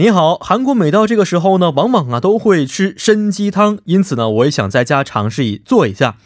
你好，韩国每到这个时候呢，往往啊都会吃参鸡汤，因此呢，我也想在家尝试一做一下。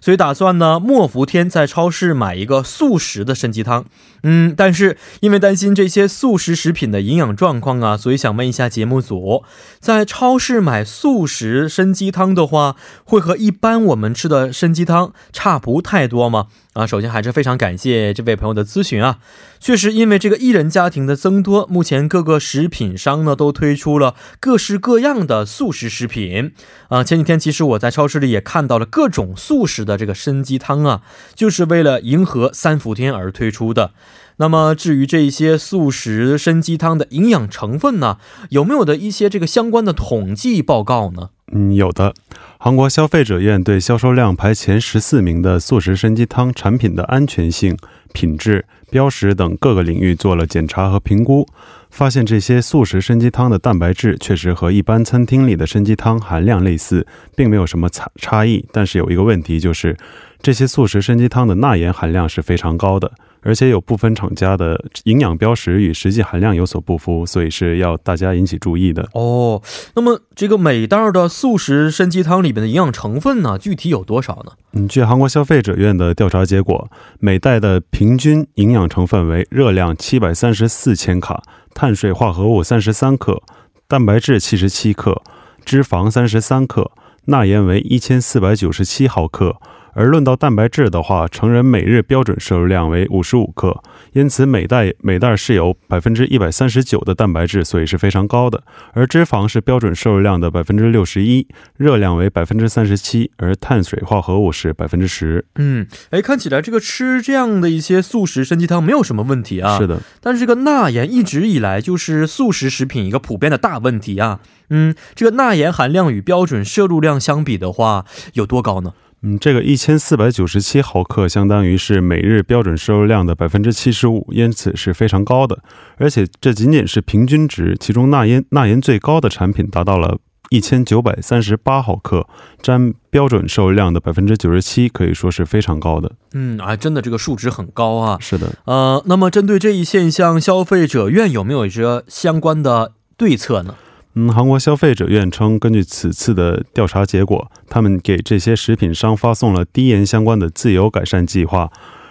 所以打算呢，莫福天在超市买一个速食的参鸡汤。嗯，但是因为担心这些速食食品的营养状况啊，所以想问一下节目组，在超市买速食参鸡汤的话，会和一般我们吃的参鸡汤差不太多吗？啊，首先还是非常感谢这位朋友的咨询啊。确实，因为这个一人家庭的增多，目前各个食品商呢都推出了各式各样的速食食品啊。前几天其实我在超市里也看到了各种速食的这个参鸡汤啊，就是为了迎合三伏天而推出的。那么至于这些素食参鸡汤的营养成分呢，有没有的一些这个相关的统计报告呢？嗯，有的。韩国消费者院对销售量排前十四名的素食参鸡汤产品的安全性、品质、标识等各个领域做了检查和评估，发现这些素食参鸡汤的蛋白质确实和一般餐厅里的参鸡汤含量类似，并没有什么差差异。但是有一个问题就是，这些素食参鸡汤的钠盐含量是非常高的。而且有部分厂家的营养标识与实际含量有所不符，所以是要大家引起注意的哦。那么这个每袋的素食参鸡汤里面的营养成分呢，具体有多少呢？嗯，据韩国消费者院的调查结果，每袋的平均营养成分为热量七百三十四千卡，碳水化合物三十三克，蛋白质七十七克，脂肪三十三克，钠盐为一千四百九十七毫克。而论到蛋白质的话，成人每日标准摄入量为五十五克，因此每袋每袋是有百分之一百三十九的蛋白质，所以是非常高的。而脂肪是标准摄入量的百分之六十一，热量为百分之三十七，而碳水化合物是百分之十。嗯，哎，看起来这个吃这样的一些素食参鸡汤没有什么问题啊。是的，但是这个钠盐一直以来就是素食食品一个普遍的大问题啊。嗯，这个钠盐含量与标准摄入量相比的话，有多高呢？嗯，这个一千四百九十七毫克相当于是每日标准摄入量的百分之七十五，因此是非常高的。而且这仅仅是平均值，其中钠盐钠盐最高的产品达到了一千九百三十八毫克，占标准摄入量的百分之九十七，可以说是非常高的。嗯，啊，真的这个数值很高啊。是的。呃，那么针对这一现象，消费者院有没有一些相关的对策呢？嗯，韩国消费者院称，根据此次的调查结果，他们给这些食品商发送了低盐相关的自由改善计划。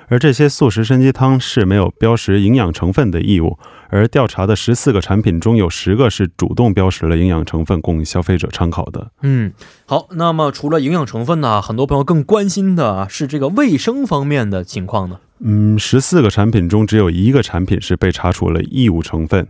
而这些素食参鸡汤是没有标识营养成分的义务。而调查的十四个产品中有十个是主动标识了营养成分供消费者参考的。嗯，好，那么除了营养成分呢，很多朋友更关心的是这个卫生方面的情况呢。嗯，十四个产品中只有一个产品是被查处了异物成分。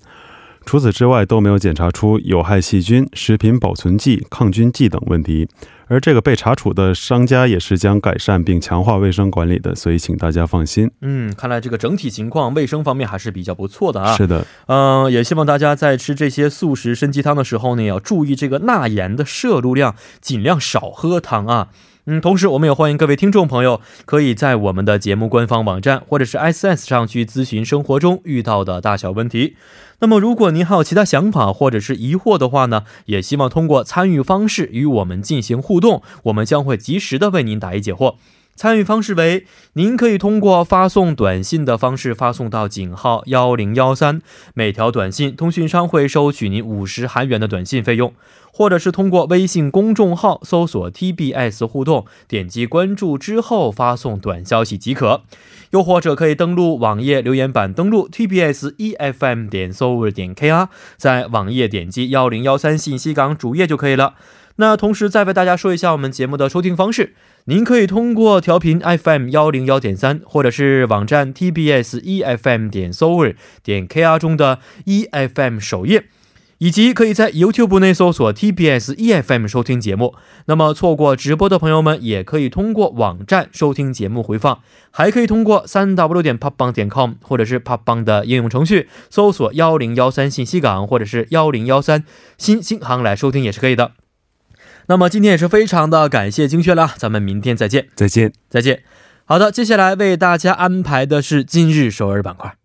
除此之外都没有检查出有害细菌、食品保存剂、抗菌剂等问题，而这个被查处的商家也是将改善并强化卫生管理的，所以请大家放心。嗯，看来这个整体情况卫生方面还是比较不错的啊。是的，嗯，也希望大家在吃这些素食参鸡汤的时候呢，要注意这个钠盐的摄入量，尽量少喝汤啊。嗯，同时我们也欢迎各位听众朋友可以在我们的节目官方网站或者是 S S 上去咨询生活中遇到的大小问题。那么，如果您还有其他想法或者是疑惑的话呢，也希望通过参与方式与我们进行互动，我们将会及时的为您答疑解惑。参与方式为：您可以通过发送短信的方式发送到井号幺零幺三，每条短信通讯商会收取您五十韩元的短信费用。或者是通过微信公众号搜索 TBS 互动，点击关注之后发送短消息即可。又或者可以登录网页留言板，登录 TBS EFM 点 s o 点 KR，在网页点击幺零幺三信息港主页就可以了。那同时再为大家说一下我们节目的收听方式，您可以通过调频 FM 幺零幺点三，或者是网站 TBS EFM 点 s o 点 KR 中的 EFM 首页。以及可以在 YouTube 内搜索 TBS EFM 收听节目。那么错过直播的朋友们，也可以通过网站收听节目回放，还可以通过三 W 点 popbang 点 com 或者是 popbang 的应用程序搜索幺零幺三信息港或者是幺零幺三新星航来收听也是可以的。那么今天也是非常的感谢精确了，咱们明天再见，再见。再见。好的，接下来为大家安排的是今日首尔板块。